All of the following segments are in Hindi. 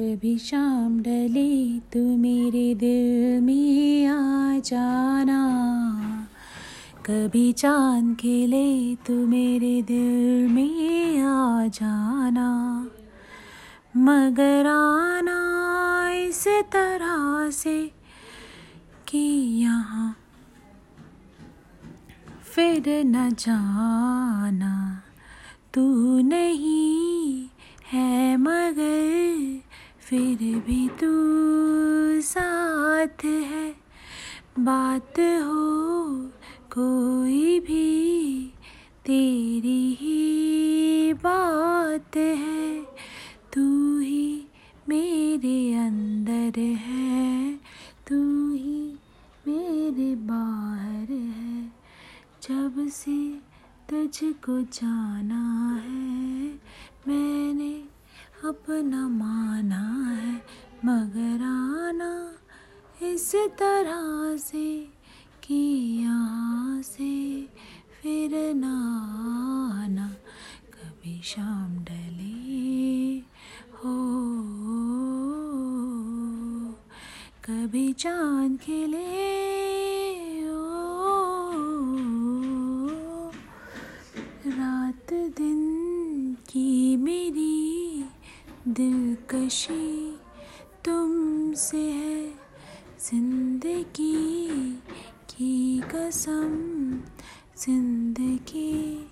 कभी शाम डले तू मेरे दिल में आ जाना। कभी चाँद खिले तू मेरे दिल में आ जाना। मगर आना इस तरह से कि यहाँ फिर न जाना। फिर भी तू साथ है। बात हो कोई भी, तेरी ही बात है। तू ही मेरे अंदर है, तू ही मेरे बाहर है। जब से तुझको जाना है, मैंने अपना माना मगर आना इस तरह से कि यहाँ से फिर ना आना। कभी शाम डले हो, कभी चाँद खिले रात दिन की मेरी दिलकशी तुमसे है ज़िंदगी की कसम। ज़िंदगी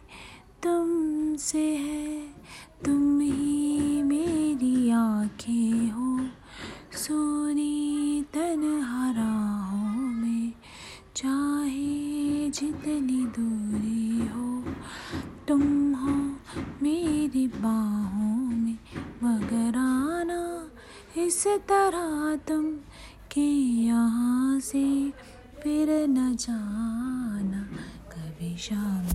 तुमसे है, तुम ही मेरी आँखें हो। सोनी तन हराहों में, चाहे जितनी दूरी हो। तुम हो मेरी बाहों में, मगर इस तरह तुम के यहाँ से फिर न जाना कभी शाम